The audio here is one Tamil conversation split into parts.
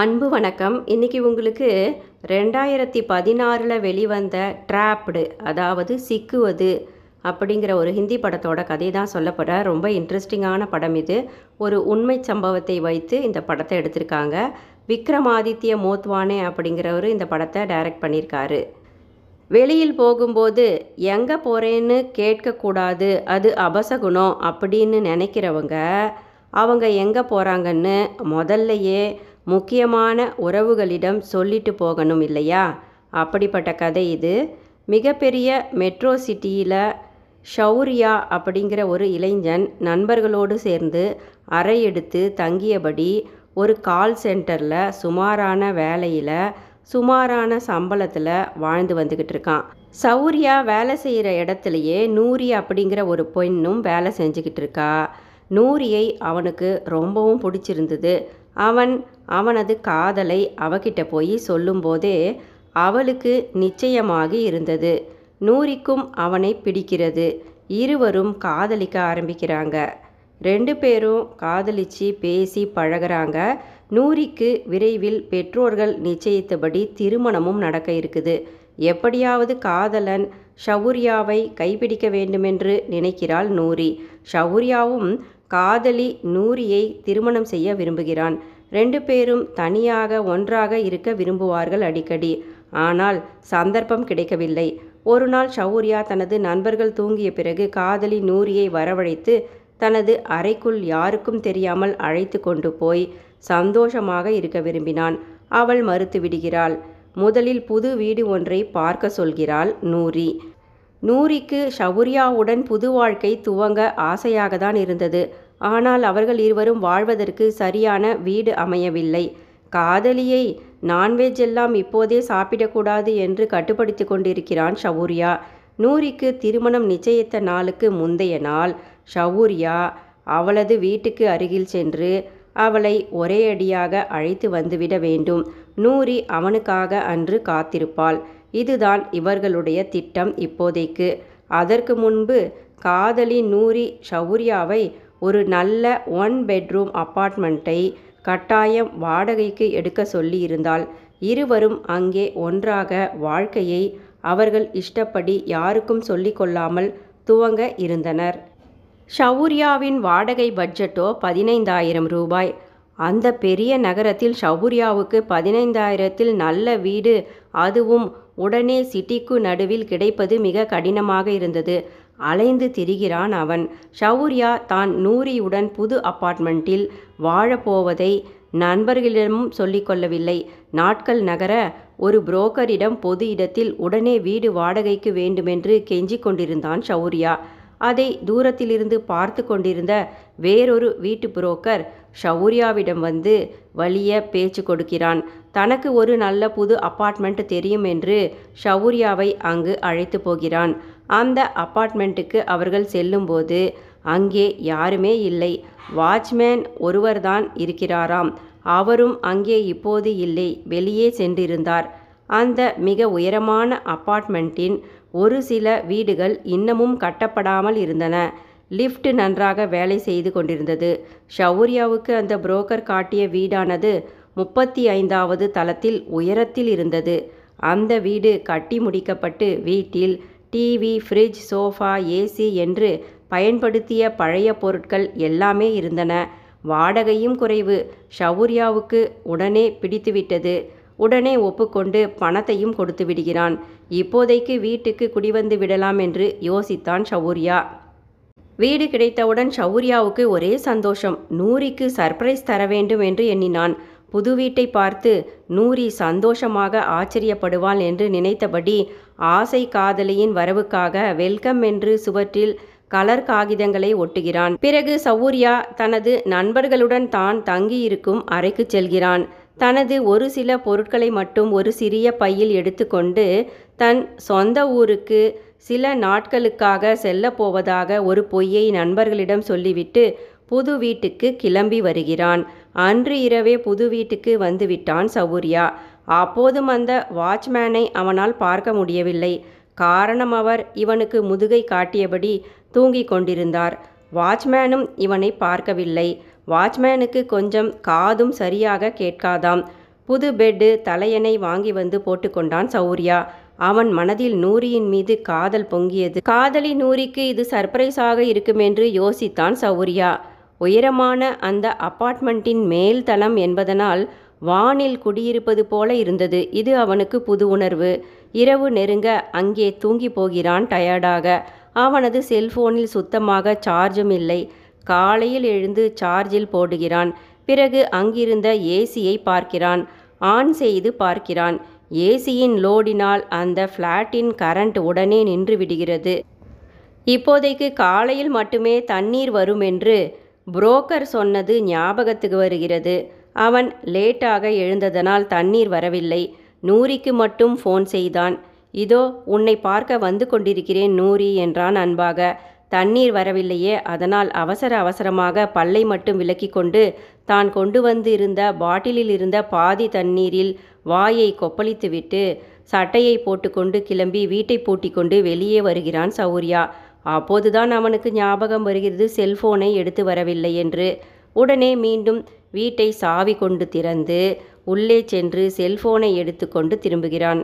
அன்பு வணக்கம். இன்னைக்கு உங்களுக்கு ரெண்டாயிரத்தி பதினாறில் வெளிவந்த ட்ராப்டு அதாவது சிக்குவது அப்படிங்கிற ஒரு ஹிந்தி படத்தோட கதை தான் சொல்லப்படுற. ரொம்ப இன்ட்ரெஸ்டிங்கான படம் இது. ஒரு உண்மை சம்பவத்தை வைத்து இந்த படத்தை எடுத்திருக்காங்க. விக்ரமாதித்ய மோத்வானே அப்படிங்கிறவர் இந்த படத்தை டைரக்ட் பண்ணியிருக்காரு. வெளியில் போகும்போது எங்கே போகிறேன்னு கேட்கக்கூடாது. அது அபசகுணம் அப்படின்னு நினைக்கிறவங்க அவங்க எங்கே போகிறாங்கன்னு முதல்லையே முக்கியமான உறவுகளிடம் சொல்லிட்டு போகணும் இல்லையா? அப்படிப்பட்ட கதை இது. மிகப்பெரிய மெட்ரோ சிட்டியில் ஷௌரியா அப்படிங்கிற ஒரு இளைஞன் நண்பர்களோடு சேர்ந்து அறை எடுத்து தங்கியபடி ஒரு கால் சென்டரில் சுமாரான வேலையில் சுமாரான சம்பளத்தில் வாழ்ந்து வந்துக்கிட்டு இருக்கான். சௌரியா வேலை செய்கிற இடத்துலையே நூரி அப்படிங்கிற ஒரு பெண்ணும் வேலை செஞ்சுக்கிட்டு இருக்கா. நூரியை அவனுக்கு ரொம்பவும் பிடிச்சிருந்தது. அவன் அவனது காதலை அவகிட்ட போய் சொல்லும்போதே அவளுக்கு நிச்சயமாகி இருந்தது. நூரிக்கும் அவனை பிடிக்கிறது. இருவரும் காதலிக்க ஆரம்பிக்கிறாங்க. ரெண்டு பேரும் காதலிச்சு பேசி பழகுறாங்க. நூரிக்கு விரைவில் பெற்றோர்கள் நிச்சயித்தபடி திருமணமும் நடக்க இருக்குது. எப்படியாவது காதலன் ஷவுரியாவை கைப்பிடிக்க வேண்டுமென்று நினைக்கிறாள் நூரி ஷவுரியாவும் காதலி நூரியை திருமணம் செய்ய விரும்புகிறான். ரெண்டு பேரும் தனியாக ஒன்றாக இருக்க விரும்புவார்கள் அடிக்கடி. ஆனால் சந்தர்ப்பம் கிடைக்கவில்லை. ஒரு நாள் ஷவுரியா தனது நண்பர்கள் தூங்கிய பிறகு காதலி நூரியை வரவழைத்து தனது அறைக்குள் யாருக்கும் தெரியாமல் அழைத்து கொண்டு போய் சந்தோஷமாக இருக்க விரும்பினான். அவள் மறுத்து விடுகிறாள் முதலில் புது வீடு ஒன்றை பார்க்க சொல்கிறாள் நூரி. நூரிக்கு ஷவுரியாவுடன் புது வாழ்க்கை துவங்க ஆசையாக தான் இருந்தது. ஆனால் அவர்கள் இருவரும் வாழ்வதற்கு சரியான வீடு அமையவில்லை. காதலியை நான்வெஜ் எல்லாம் இப்போதே சாப்பிடக்கூடாது என்று கட்டுப்படுத்தி கொண்டிருக்கிறான் ஷவுரியா. நூரிக்கு திருமணம் நிச்சயித்த நாளுக்கு முந்தைய நாள் ஷவுரியா அவளது வீட்டுக்கு அருகில் சென்று அவளை ஒரே அடியாக அழைத்து வந்துவிட வேண்டும். நூரி அவனுக்காக அன்று காத்திருப்பாள். இதுதான் இவர்களுடைய திட்டம் இப்போதைக்கு. அதற்கு முன்பு காதலி நூரி ஷவுரியாவை ஒரு நல்ல ஒன் பெட்ரூம் அப்பார்ட்மெண்ட்டை கட்டாயம் வாடகைக்கு எடுக்க சொல்லியிருந்தால் இருவரும் அங்கே ஒன்றாக வாழ்க்கையை அவர்கள் இஷ்டப்படி யாருக்கும் சொல்லிக்கொள்ளாமல் துவங்க இருந்தனர். ஷவுரியாவின் வாடகை பட்ஜெட்டோ பதினைந்தாயிரம் ரூபாய். அந்த பெரிய நகரத்தில் ஷவுரியாவுக்கு பதினைந்தாயிரத்தில் நல்ல வீடு அதுவும் உடனே சிட்டிக்கு நடுவில் கிடைப்பது மிக கடினமாக இருந்தது. அலைந்து திரிகிறான் அவன். ஷவுரியா தான் நூரியுடன் புது அப்பார்ட்மெண்ட்டில் வாழப்போவதை நண்பர்களிடமும் சொல்லிக்கொள்ளவில்லை நாட்கள் நகர ஒரு புரோக்கரிடம் பொது இடத்தில் உடனே வீடு வாடகைக்கு வேண்டுமென்று கெஞ்சிக் கொண்டிருந்தான் ஷவுரியா அதை தூரத்திலிருந்து பார்த்து கொண்டிருந்த வேறொரு வீட்டு புரோக்கர் ஷவுரியாவிடம் வந்து வலிய பேச்சு கொடுக்கிறான். தனக்கு ஒரு நல்ல புது அப்பார்ட்மெண்ட் தெரியும் என்று ஷவுரியாவை அங்கு அழைத்து போகிறான். அந்த அப்பார்ட்மெண்ட்டுக்கு அவர்கள் செல்லும்போது அங்கே யாருமே இல்லை. வாட்ச்மேன் ஒருவர்தான் இருக்கிறாராம். அவரும் அங்கே இப்போது இல்லை. வெளியே சென்றிருந்தார். அந்த மிக உயரமான அப்பார்ட்மெண்ட்டின் ஒரு சில வீடுகள் இன்னமும் கட்டப்படாமல் இருந்தன. லிஃப்ட் நன்றாக வேலை செய்து கொண்டிருந்தது. ஷவுரியாவுக்கு அந்த புரோக்கர் காட்டிய வீடானது முப்பத்தி ஐந்தாவது தளத்தில் உயரத்தில் இருந்தது. அந்த வீடு கட்டி முடிக்கப்பட்டு வீட்டில் டிவி ஃப்ரிட்ஜ் சோஃபா ஏசி என்று பயன்படுத்திய பழைய பொருட்கள் எல்லாமே இருந்தன. வாடகையும் குறைவு. ஷவுர்யாவுக்கு உடனே பிடித்துவிட்டது. உடனே ஒப்புக்கொண்டு பணத்தையும் கொடுத்து விடுகிறான். இப்போதைக்கு வீட்டுக்கு குடிவந்து விடலாம் என்று யோசித்தான் ஷவுர்யா. வீடு கிடைத்தவுடன் ஷவுர்யாவுக்கு ஒரே சந்தோஷம். நூரிக்கு சர்ப்ரைஸ் தர வேண்டும் என்று எண்ணினான். புது வீட்டை பார்த்து நூரி சந்தோஷமாக ஆச்சரியப்படுவாள் என்று நினைத்தபடி ஆசை காதலியின் வரவுக்காக வெல்கம் என்று சுவற்றில் கலர் காகிதங்களை ஒட்டுகிறான். பிறகு சௌரியா தனது நண்பர்களுடன் தான் தங்கியிருக்கும் அறைக்கு செல்கிறான். தனது ஒரு சில பொருட்களை மட்டும் ஒரு சிறிய பையில் எடுத்துக்கொண்டு தன் சொந்த ஊருக்கு சில நாட்களுக்காக செல்லப்போவதாக ஒரு பொய்யை நண்பர்களிடம் சொல்லிவிட்டு புது வீட்டுக்கு கிளம்பி வருகிறான். அன்று இரவே புது வீட்டுக்கு வந்துவிட்டான் சௌரியா அப்போதும் அந்த வாட்ச்மேனை அவனால் பார்க்க முடியவில்லை. காரணம் அவர் இவனுக்கு முதுகை காட்டியபடி தூங்கிக் கொண்டிருந்தார். வாட்ச்மேனும் இவனை பார்க்கவில்லை. வாட்ச்மேனுக்கு கொஞ்சம் காதும் சரியாக கேட்காதாம். புது பெட்டு தலையணை வாங்கி வந்து போட்டுக்கொண்டான் சௌரியா அவன் மனதில் நூரியின் மீது காதல் பொங்கியது. காதலி நூரிக்கு இது சர்ப்ரைஸாக இருக்குமென்று யோசித்தான் சௌரியா உயரமான அந்த அப்பார்ட்மெண்ட்டின் மேல் தளம் என்பதனால் வானில் குடியிருப்பது போல இருந்தது. இது அவனுக்கு புது உணர்வு. இரவு நெருங்க அங்கே தூங்கி போகிறான் டயர்டாக. அவனது செல்போனில் சுத்தமாக சார்ஜும் இல்லை. காலையில் எழுந்து சார்ஜில் போடுகிறான். பிறகு அங்கிருந்த ஏசியை பார்க்கிறான். ஆன் செய்து பார்க்கிறான். ஏசியின் லோடினால் அந்த ஃப்ளாட்டின் கரண்ட் உடனே நின்று விடுகிறது. இப்போதைக்கு காலையில் மட்டுமே தண்ணீர் வரும் என்று புரோக்கர் சொன்னது ஞாபகத்துக்கு வருகிறது. அவன் லேட்டாக எழுந்ததனால் தண்ணீர் வரவில்லை. நூரிக்கு மட்டும் ஃபோன் செய்தான். இதோ உன்னை பார்க்க வந்து கொண்டிருக்கிறேன் நூரி என்றான் அன்பாக. தண்ணீர் வரவில்லையே அதனால் அவசர அவசரமாக பல்லை மட்டும் விலக்கி கொண்டு தான் கொண்டு வந்து இருந்த பாட்டிலில் இருந்த பாதி தண்ணீரில் வாயை கொப்பளித்துவிட்டு சட்டையை போட்டுக்கொண்டு கிளம்பி வீட்டை பூட்டி கொண்டு வெளியே வருகிறான் சௌரியா. அப்போதுதான் அவனுக்கு ஞாபகம் வருகிறது செல்போனை எடுத்து வரவில்லை என்று. உடனே மீண்டும் வீட்டை சாவி கொண்டு திறந்து உள்ளே சென்று செல்போனை எடுத்துக்கொண்டு திரும்புகிறான்.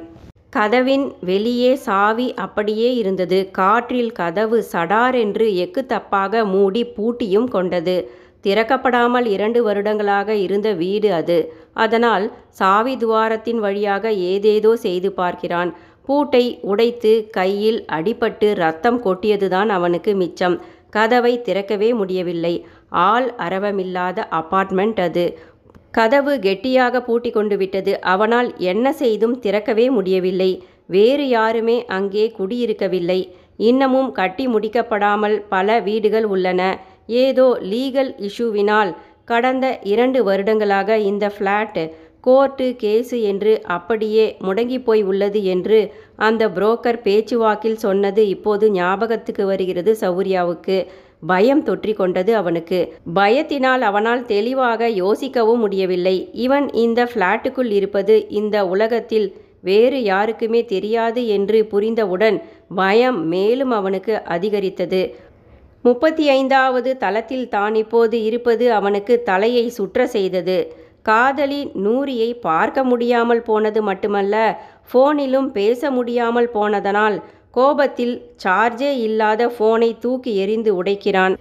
கதவின் வெளியே சாவி அப்படியே இருந்தது. காற்றில் கதவு சடார் என்று எக்கு தப்பாக மூடி பூட்டியும் கொண்டது. திறக்கப்படாமல் இரண்டு வருடங்களாக இருந்த வீடு அது. அதனால் சாவி துவாரத்தின் வழியாக ஏதேதோ செய்து பார்க்கிறான். பூட்டை உடைத்து கையில் அடிபட்டு ரத்தம் கொட்டியதுதான் அவனுக்கு மிச்சம். கதவை திறக்கவே முடியவில்லை. ஆள் அரவமில்லாத அப்பார்ட்மெண்ட் அது. கதவு கெட்டியாக பூட்டி கொண்டு விட்டது. அவனால் என்ன செய்தும் திறக்கவே முடியவில்லை. வேறு யாருமே அங்கே குடியிருக்கவில்லை. இன்னமும் கட்டி முடிக்கப்படாமல் பல வீடுகள் உள்ளன. ஏதோ லீகல் இஷ்யூவினால் கடந்த இரண்டு வருடங்களாக இந்த ஃப்ளாட் கோர்ட்டு கேஸு என்று அப்படியே முடங்கி போய் உள்ளது என்று அந்த புரோக்கர் பேச்சுவாக்கில் சொன்னது இப்போது ஞாபகத்துக்கு வருகிறது சௌரியாவுக்கு. பயம் தொற்றி கொண்டது அவனுக்கு. பயத்தினால் அவனால் தெளிவாக யோசிக்கவும் முடியவில்லை. இவன் இந்த ஃப்ளாட்டுக்குள் இருப்பது இந்த உலகத்தில் வேறு யாருக்குமே தெரியாது என்று புரிந்தவுடன் பயம் மேலும் அவனுக்கு அதிகரித்தது. முப்பத்தி ஐந்தாவது தளத்தில் தான் இப்போது இருப்பது அவனுக்கு தலையை சுற்ற செய்தது. காதலி நூரியை பார்க்க முடியாமல் போனது மட்டுமல்ல ஃபோனிலும் பேச முடியாமல் போனதனால் கோபத்தில் சார்ஜே இல்லாத ஃபோனை தூக்கி எறிந்து உடைக்கிறான்.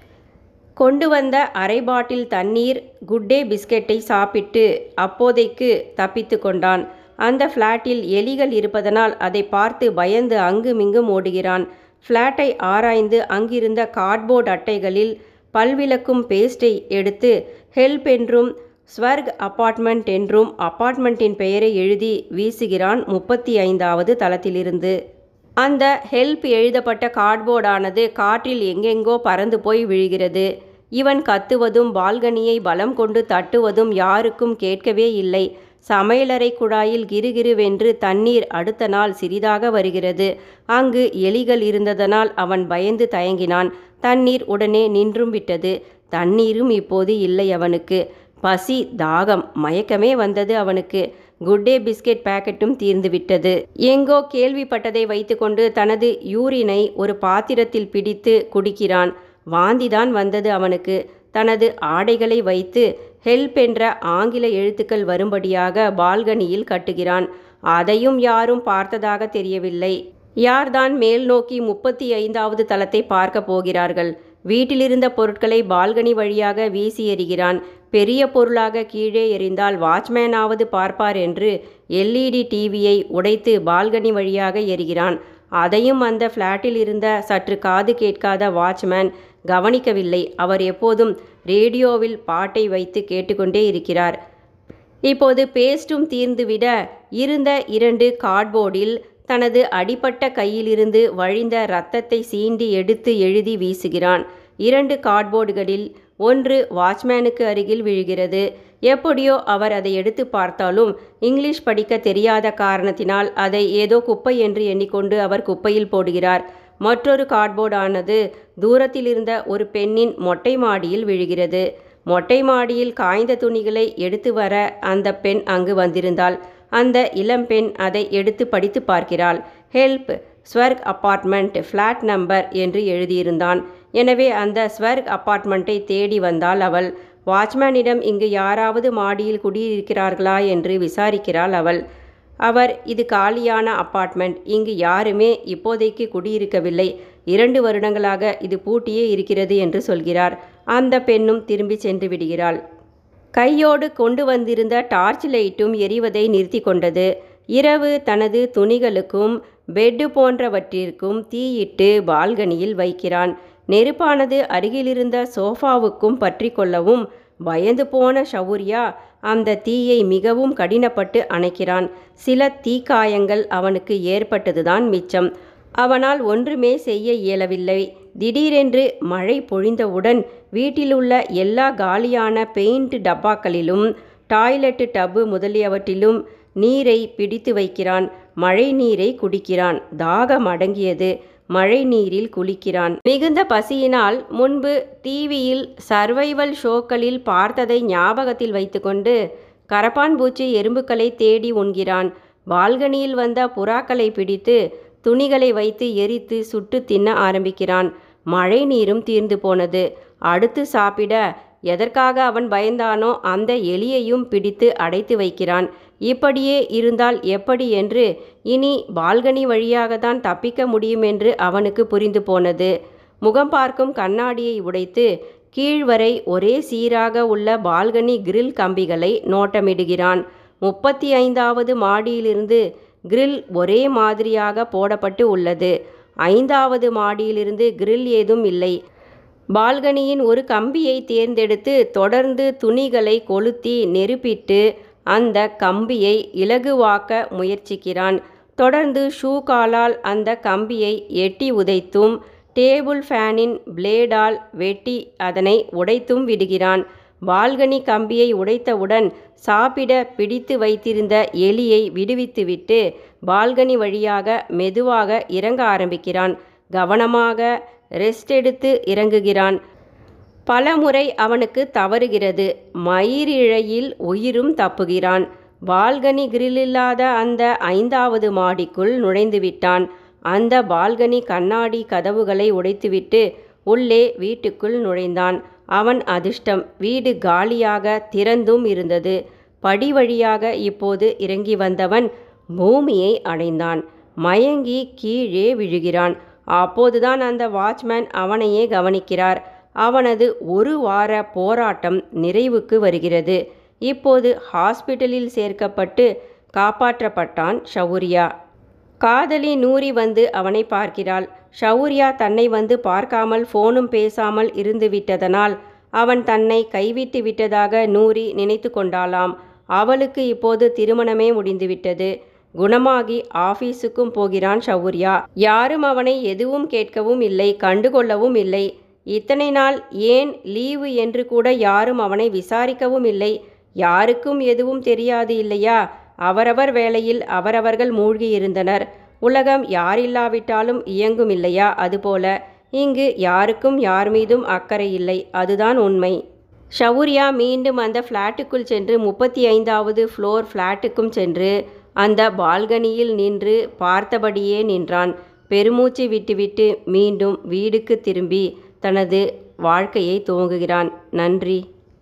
கொண்டு வந்த அரை பாட்டில் தண்ணீர் குட்டே பிஸ்கெட்டை சாப்பிட்டு அப்போதைக்கு தப்பித்து கொண்டான். அந்த ஃப்ளாட்டில் எலிகள் இருப்பதனால் அதை பார்த்து பயந்து அங்குமிங்கும் ஓடுகிறான். ஃப்ளாட்டை ஆராய்ந்து அங்கிருந்த கார்ட்போர்ட் அட்டைகளில் பல்விளக்கும் பேஸ்டை எடுத்து ஹெல்ப் என்றும் ஸ்வர்க் அப்பார்ட்மெண்ட் என்றும் அப்பார்ட்மெண்ட்டின் பெயரை எழுதி வீசுகிறான் முப்பத்தி ஐந்தாவது தளத்திலிருந்து. அந்த ஹெல்ப் எழுதப்பட்ட கார்ட்போர்டானது காற்றில் எங்கெங்கோ பறந்து போய் விழுகிறது. இவன் கத்துவதும் பால்கனியை பலம் கொண்டு தட்டுவதும் யாருக்கும் கேட்கவே இல்லை. சமையலறை குழாயில் கிருகிருவென்று தண்ணீர் அடுத்த நாள் சிறிதாக வருகிறது. அங்கு எலிகள் இருந்ததனால் அவன் பயந்து தயங்கினான். தண்ணீர் உடனே நின்றும் விட்டது. தண்ணீரும் இப்போது இல்லை அவனுக்கு. பசி தாகம் மயக்கமே வந்தது அவனுக்கு. குட்டே பிஸ்கெட் பாக்கெட்டும் தீர்ந்துவிட்டது எங்கோ கேள்விப்பட்டதை வைத்துக்கொண்டு தனது யூரினை ஒரு பாத்திரத்தில் பிடித்து குடிக்கிறான். வாந்திதான் வந்தது அவனுக்கு. தனது ஆடைகளை வைத்து ஹெல்ப் என்ற ஆங்கில எழுத்துக்கள் வரும்படியாக பால்கனியில் கட்டுகிறான். அதையும் யாரும் பார்த்ததாக தெரியவில்லை. யார்தான் மேல் நோக்கி முப்பத்தி ஐந்தாவது தளத்தை பார்க்க போகிறார்கள்? வீட்டிலிருந்த பொருட்களை பால்கனி வழியாக வீசி எறிகிறான். பெரிய பொருளாக கீழே எறிந்தால் வாட்ச்மேனாவது பார்ப்பார் என்று எல்இடி டிவியை உடைத்து பால்கனி வழியாக எறிகிறான். அதையும் அந்த ஃப்ளாட்டில் இருந்த சற்று காது கேட்காத வாட்ச்மேன் கவனிக்கவில்லை. அவர் எப்போதும் ரேடியோவில் பாட்டை வைத்து கேட்டுக்கொண்டே இருக்கிறார். இப்போது பேஸ்டும் தீர்ந்துவிட இருந்த இரண்டு கார்ட்போர்டில் தனது அடிப்பட்ட கையிலிருந்து வழிந்த இரத்தத்தை சீண்டி எடுத்து எழுதி வீசுகிறான். இரண்டு கார்ட்போர்டுகளில் ஒன்று வாட்ச்மேனுக்கு அருகில் விழுகிறது. எப்படியோ அவர் அதை எடுத்து பார்த்தாலும் இங்கிலீஷ் படிக்க தெரியாத காரணத்தினால் அதை ஏதோ குப்பை என்று எண்ணிக்கொண்டு அவர் குப்பையில் போடுகிறார். மற்றொரு கார்ட்போர்டானது தூரத்தில் இருந்த ஒரு பெண்ணின் மொட்டை மாடியில் விழுகிறது. மொட்டை மாடியில் காய்ந்த துணிகளை எடுத்து வர அந்த பெண் அங்கு வந்திருந்தாள். அந்த இளம்பெண் அதை எடுத்து படித்து பார்க்கிறாள். ஹெல்ப் ஸ்வர்க் அப்பார்ட்மெண்ட் ஃப்ளாட் நம்பர் என்று எழுதியிருந்தான். எனவே அந்த ஸ்வர்க் அப்பார்ட்மெண்ட்டை தேடி வந்தாள் அவள். வாட்ச்மேனிடம் இங்கு யாராவது மாடியில் குடியிருக்கிறார்களா என்று விசாரிக்கிறாள் அவள். அவர் இது காலியான அப்பார்ட்மெண்ட் இங்கு யாருமே இப்போதைக்கு குடியிருக்கவில்லை. இரண்டு வருடங்களாக இது பூட்டியே இருக்கிறது என்று சொல்கிறார். அந்த பெண்ணும் திரும்பி சென்று விடுகிறாள். கையோடு கொண்டு வந்திருந்த டார்ச் லைட்டும் எரிவதை நிறுத்தி கொண்டது. இரவு தனது துணிகளுக்கும் பெட்டு போன்றவற்றிற்கும் தீயிட்டு பால்கனியில் வைக்கிறான். நெருப்பானது அருகிலிருந்த சோஃபாவுக்கும் பற்றி கொள்ளவும் பயந்து போன ஷவுரியா அந்த தீயை மிகவும் கடினப்பட்டு அணைக்கிறான். சில தீக்காயங்கள் அவனுக்கு ஏற்பட்டதுதான் மிச்சம். அவனால் ஒன்றுமே செய்ய இயலவில்லை. திடீரென்று மழை பொழிந்தவுடன் வீட்டிலுள்ள எல்லா காலியான பெயிண்ட் டப்பாக்களிலும் டாய்லெட் டப்பு முதலியவற்றிலும் நீரை பிடித்து வைக்கிறான். மழை நீரை குடிக்கிறான். தாகம் அடங்கியது. மழை நீரில் குளிக்கிறான். மிகுந்த பசியினால் முன்பு டிவியில் சர்வைவல் ஷோக்களில் பார்த்ததை ஞாபகத்தில் வைத்துக்கொண்டு கரப்பான் பூச்சி எறும்புகளை தேடி உண்கிறான். பால்கனியில் வந்த புறாக்களை பிடித்து துணிகளை வைத்து எரித்து சுட்டு தின்ன ஆரம்பிக்கிறான். மழை நீரும் தீர்ந்து போனது. அடுத்து சாப்பிட எதற்காக அவன் பயந்தானோ அந்த எலியையும் பிடித்து அடைத்து வைக்கிறான். இப்படியே இருந்தால் எப்படி என்று இனி பால்கனி வழியாகத்தான் தப்பிக்க முடியும் என்று அவனுக்கு புரிந்து போனது. முகம் பார்க்கும் கண்ணாடியை உடைத்து கீழ்வரை ஒரே சீராக உள்ள பால்கனி கிரில் கம்பிகளை நோட்டமிடுகிறான். முப்பத்தி ஐந்தாவது மாடியிலிருந்து கிரில் ஒரே மாதிரியாக போடப்பட்டு உள்ளது. ஐந்தாவது மாடியிலிருந்து கிரில் ஏதும் இல்லை. பால்கனியின் ஒரு கம்பியை தேர்ந்தெடுத்து தொடர்ந்து துணிகளை கொளுத்தி நெருப்பிட்டு அந்த கம்பியை இலகுவாக்க முயற்சிக்கிறான். தொடர்ந்து ஷூ காலால் அந்த கம்பியை எட்டி உதைத்தும் டேபிள் ஃபேனின் பிளேடால் வெட்டி அதனை உடைத்தும் விடுகிறான். பால்கனி கம்பியை உடைத்தவுடன் சாப்பிட பிடித்து வைத்திருந்த எலியை விடுவித்துவிட்டு பால்கனி வழியாக மெதுவாக இறங்க ஆரம்பிக்கிறான். கவனமாக ரெஸ்ட் எடுத்து இறங்குகிறான். பலமுறை அவனுக்கு தவறுகிறது. மயிரிழையில் உயிரும் தப்புகிறான். பால்கனி கிரில்லில்லாத அந்த ஐந்தாவது மாடிக்குள் நுழைந்து விட்டான் அந்த பால்கனி கண்ணாடி கதவுகளை உடைத்துவிட்டு உள்ளே வீட்டுக்குள் நுழைந்தான். அவன் அதிர்ஷ்டம். வீடு காலியாக திறந்தும் இருந்தது. படி வழியாக இப்போது இறங்கி வந்தவன் பூமியை அடைந்தான். மயங்கி கீழே விழுகிறான். அப்போதுதான் அந்த வாட்ச்மேன் அவனையே கவனிக்கிறார். அவனது ஒரு வார போராட்டம் நிறைவுக்கு வருகிறது. இப்போது ஹாஸ்பிட்டலில் சேர்க்கப்பட்டு காப்பாற்றப்பட்டான் ஷவுரியா. காதலி நூரி வந்து அவனை பார்க்கிறாள். ஷவுரியா தன்னை வந்து பார்க்காமல் ஃபோனும் பேசாமல் இருந்து விட்டதனால் அவன் தன்னை கைவிட்டு விட்டதாக நூரி நினைத்து கொண்டாளாம். அவளுக்கு இப்போது திருமணமே முடிந்துவிட்டது. குணமாகி ஆபீஸுக்கும் போகிறான் ஷவுரியா. யாரும் அவனை எதுவும் கேட்கவும் இல்லை கண்டுகொள்ளவும் இல்லை. இத்தனை நாள் ஏன் லீவு என்று கூட யாரும் அவனை விசாரிக்கவும் இல்லை. யாருக்கும் எதுவும் தெரியாது இல்லையா? அவரவர் வேலையில் அவரவர்கள் மூழ்கியிருந்தனர். உலகம் யாரில்லாவிட்டாலும் இயங்கும் இல்லையா? அதுபோல இங்கு யாருக்கும் யார் மீதும் அக்கறை இல்லை. அதுதான் உண்மை. ஷவுரியா மீண்டும் அந்த ஃப்ளாட்டுக்குள் சென்று முப்பத்தி ஐந்தாவது ஃப்ளோர் ஃப்ளாட்டுக்கும் சென்று அந்த பால்கனியில் நின்று பார்த்தபடியே நின்றான். பெருமூச்சு விட்டுவிட்டு மீண்டும் வீடுக்கு திரும்பி தனது வாழ்க்கையை துவங்குகிறான். நன்றி.